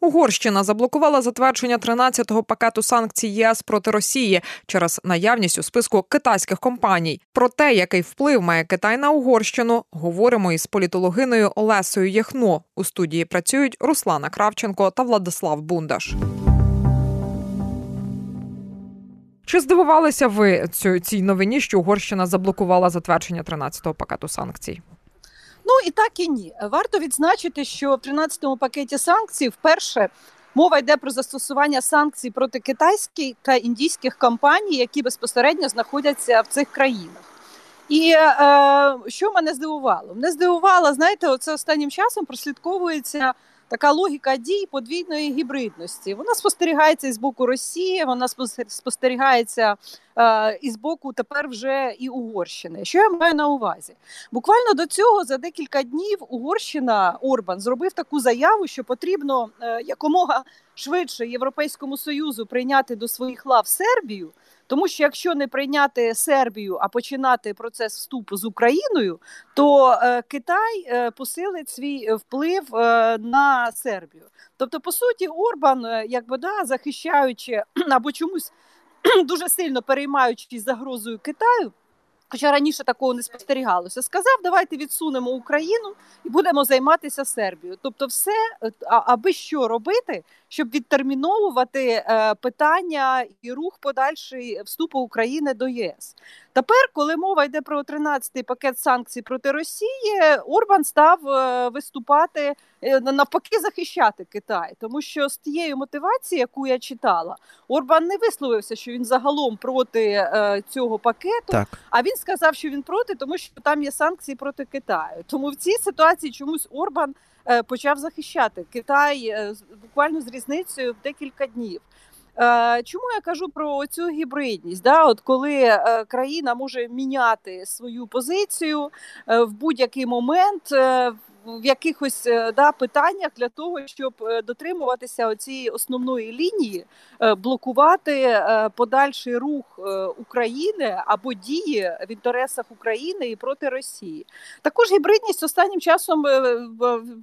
Угорщина заблокувала затвердження 13-го пакету санкцій ЄС проти Росії через наявність у списку китайських компаній. Про те, який вплив має Китай на Угорщину, говоримо із політологиною Олесою Єхно. У студії працюють Руслана Кравченко та Владислав Бундаш. Чи здивувалися ви цій новині, що Угорщина заблокувала затвердження 13-го пакету санкцій? Ну і так і ні. Варто відзначити, що в 13-му пакеті санкцій вперше мова йде про застосування санкцій проти китайських та індійських компаній, які безпосередньо знаходяться в цих країнах. І е, що мене здивувало? Мене здивувало, знаєте, оце останнім часом прослідковується така логіка дій подвійної гібридності. Вона спостерігається з боку Росії, вона спостерігається е, і з боку тепер вже і Угорщини. Що я маю на увазі? Буквально до цього за декілька днів Угорщина Орбан зробив таку заяву, що потрібно е, якомога швидше Європейському Союзу прийняти до своїх лав Сербію. Тому що якщо не прийняти Сербію, а починати процес вступу з Україною, то е, Китай е, посилить свій вплив е, на Сербію. Тобто, по суті, Орбан, якби да, захищаючи або чомусь дуже сильно переймаючись загрозою Китаю. Хоча раніше такого не спостерігалося, сказав, давайте відсунемо Україну і будемо займатися Сербією. Тобто, все аби що робити, щоб відтерміновувати е, питання і рух подальший вступу України до ЄС. Тепер, коли мова йде про 13-й пакет санкцій проти Росії, Орбан став е, виступати е, навпаки захищати Китай, тому що з тією мотивацією, яку я читала, Орбан не висловився, що він загалом проти цього пакету. Так. А він сказав, що він проти, тому що там є санкції проти Китаю. Тому в цій ситуації чомусь Орбан. Е, почав захищати Китай е, буквально з різницею в декілька днів. Е, чому я кажу про цю гібридність? Да? От Коли країна може міняти свою позицію в будь-який момент, в якихось е, да, питаннях для того, щоб е, дотримуватися цієї основної лінії, е, блокувати подальший рух України або дії в інтересах України і проти Росії. Також гібридність останнім часом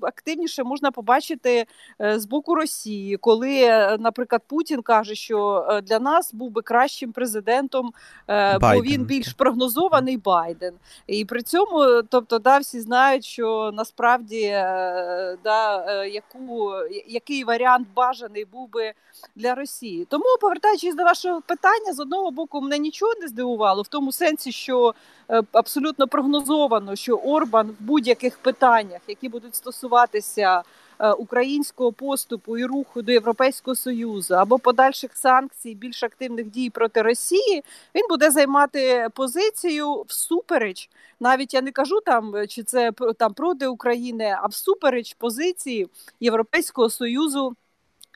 активніше можна побачити з боку Росії, коли, наприклад, Путін каже, що для нас був би кращим президентом, Байден. бо він більш прогнозований Байден, і при цьому, тобто, да, всі знають, що насправді насправді е, да, е, яку, який варіант бажаний був би для Росії. Тому, повертаючись до вашого питання, з одного боку, мене нічого не здивувало, в тому сенсі, що е, абсолютно прогнозовано, що Орбан в будь-яких питаннях, які будуть стосуватися. Е, українського поступу і руху до Європейського союзу або подальших санкцій, більш активних дій проти Росії, він буде займати позицію всупереч. Навіть я не кажу там, чи це там проти України, а всупереч позиції Європейського союзу.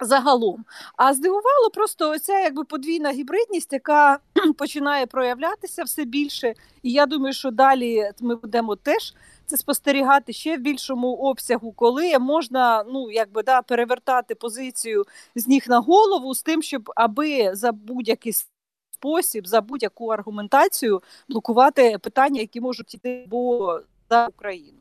Загалом, а здивувало просто оця якби подвійна гібридність, яка починає проявлятися все більше. І я думаю, що далі ми будемо теж це спостерігати ще в більшому обсягу, коли можна ну якби да перевертати позицію з ніг на голову з тим, щоб аби за будь-який спосіб, за будь-яку аргументацію блокувати питання, які можуть йти бо за Україну.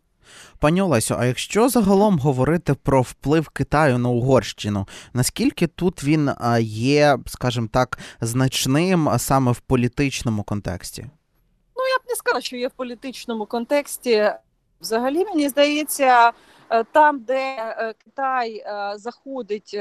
Пані Олесю, а якщо загалом говорити про вплив Китаю на Угорщину, наскільки тут він є, скажімо так, значним саме в політичному контексті? Ну я б не сказала, що є в політичному контексті. Взагалі, мені здається, е, там, де е, Китай е, заходить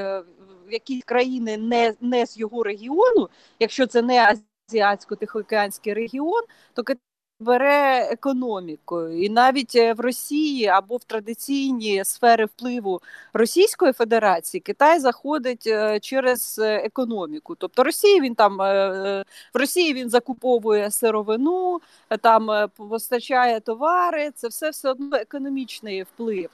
в якісь країни не не з його регіону, якщо це не азіатсько-тихоокеанський регіон, то Китай бере економікою, і навіть е, в Росії або в традиційні сфери впливу Російської Федерації Китай заходить е, через е, економіку. Тобто Росії він там в Росії він закуповує сировину, там постачає товари. Це все все одно економічний вплив.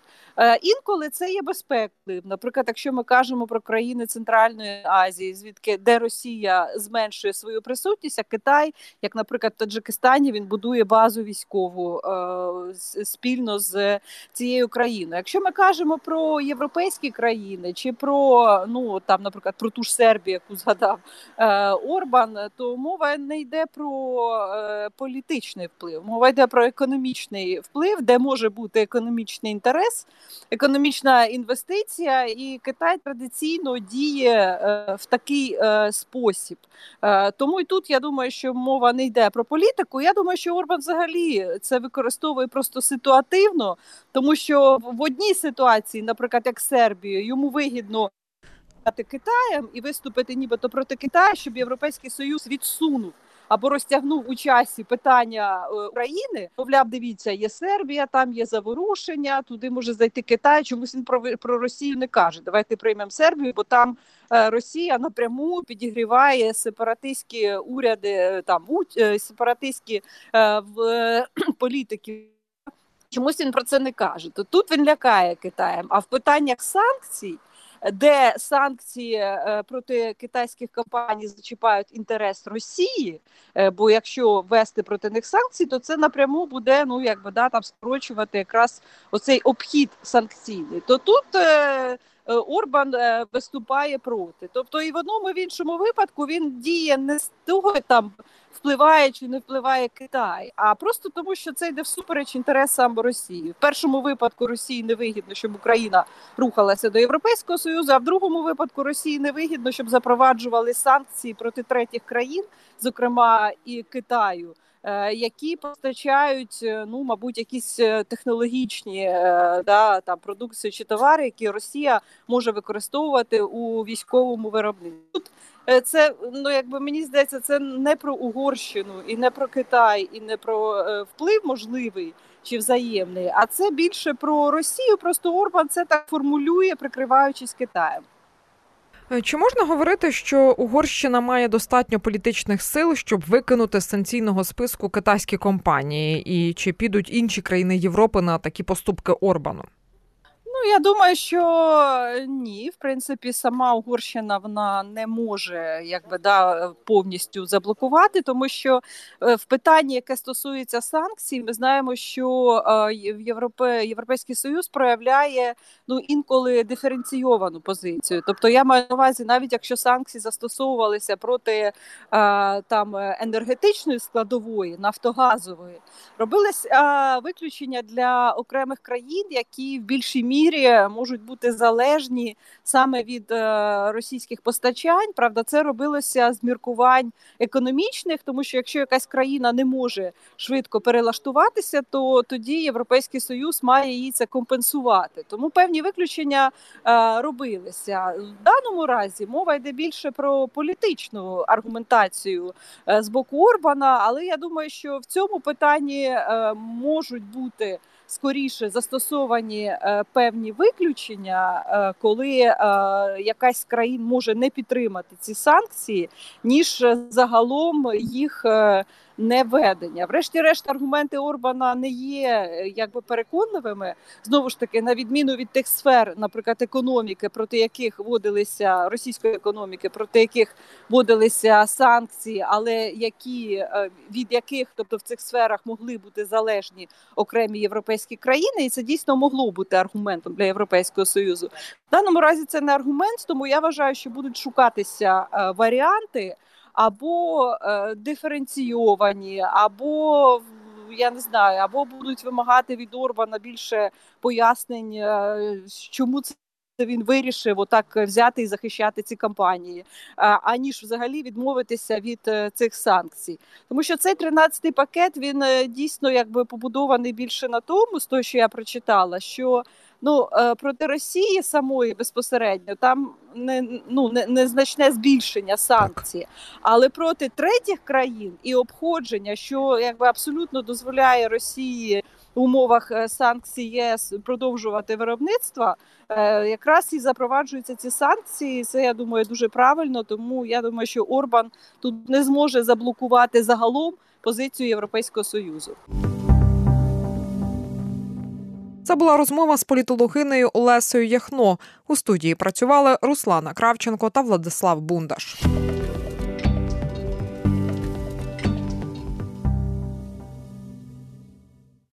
Інколи це є безпеклив. Наприклад, якщо ми кажемо про країни Центральної Азії, звідки де Росія зменшує свою присутність, а Китай, як, наприклад, в Таджикистані, він будує базу військову е, спільно з цією країною. Якщо ми кажемо про європейські країни чи про ну там, наприклад, про ту ж Сербію, яку згадав е, Орбан, то мова не йде про е, політичний вплив, мова йде про економічний вплив, де може бути економічний інтерес економічна інвестиція, і Китай традиційно діє в такий спосіб. Тому і тут я думаю, що мова не йде про політику. Я думаю, що Орбан взагалі це використовує просто ситуативно, тому що в одній ситуації, наприклад, як Сербію, йому вигідно Китаєм і виступити нібито проти Китаю, щоб Європейський Союз відсунув або розтягнув у часі питання е, України. Мовляв, дивіться, є Сербія, там є заворушення, туди може зайти Китай. Чомусь він про про Росію не каже. Давайте приймемо Сербію, бо там е, Росія напряму підігріває сепаратистські уряди, е, там сепаратистські в політики. Чомусь він про це не каже. То тут він лякає Китаєм. А в питаннях санкцій де санкції е, проти китайських компаній зачіпають інтерес Росії. Е, бо якщо ввести проти них санкції, то це напряму буде ну якби да там скорочувати якраз оцей обхід санкційний. То тут е, Орбан виступає проти. Тобто, і в одному і в іншому випадку він діє не з того там впливає чи не впливає Китай, а просто тому, що це йде всупереч інтересам Росії. В першому випадку Росії не вигідно, щоб Україна рухалася до Європейського союзу. А в другому випадку Росії не вигідно, щоб запроваджували санкції проти третіх країн, зокрема і Китаю. Е, які постачають, е, ну мабуть, якісь е, технологічні да там продукції чи товари, які Росія може використовувати у військовому виробництві. Тут це ну якби мені здається, це не про Угорщину і не про Китай, і не про вплив можливий чи взаємний, а це більше про Росію. Просто Орбан це так формулює, прикриваючись Китаєм. Е, чи можна говорити, що Угорщина має достатньо політичних сил, щоб викинути з санкційного списку китайські компанії, і чи підуть інші країни Європи на такі поступки Орбану? Я думаю, що ні. В принципі, сама Угорщина вона не може якби да повністю заблокувати, тому що е, в питанні, яке стосується санкцій, ми знаємо, що е, Європе, Європейський Союз проявляє ну інколи диференційовану позицію. Тобто, я маю на увазі, навіть якщо санкції застосовувалися проти е, там енергетичної складової, нафтогазової, робилось виключення для окремих країн, які в більшій мірі мірі можуть бути залежні саме від е, російських постачань. Правда, це робилося з міркувань економічних, тому що якщо якась країна не може швидко перелаштуватися, то тоді Європейський Союз має її це компенсувати. Тому певні виключення е, робилися в даному разі. Мова йде більше про політичну аргументацію е, з боку Орбана, але я думаю, що в цьому питанні можуть бути скоріше застосовані е, певні виключення, е, коли е, якась країна може не підтримати ці санкції, ніж загалом їх неведення. Врешті-решт, аргументи Орбана не є е, якби переконливими. Знову ж таки, на відміну від тих сфер, наприклад, економіки, проти яких вводилися російської економіки, проти яких вводилися санкції, але які е, від яких, тобто в цих сферах, могли бути залежні окремі європейські країни, і це дійсно могло бути аргументом для європейського союзу. В даному разі це не аргумент, тому я вважаю, що будуть шукатися е, варіанти або е, диференційовані, або я не знаю, або будуть вимагати від Орбана більше пояснень, е, чому це. Він вирішив отак взяти і захищати ці кампанії, е, аніж взагалі відмовитися від е, цих санкцій, тому що цей 13-й пакет він дійсно якби побудований більше на тому, з того, що я прочитала, що Ну е, проти Росії самої безпосередньо там не ну не незначне збільшення санкцій, але проти третіх країн і обходження, що якби абсолютно дозволяє Росії умовах е, санкцій ЄС продовжувати виробництво, е, якраз і запроваджуються ці санкції. Це я думаю дуже правильно. Тому я думаю, що Орбан тут не зможе заблокувати загалом позицію Європейського союзу. Це була розмова з політологинею Олесою Яхно. У студії працювали Руслана Кравченко та Владислав Бундаш.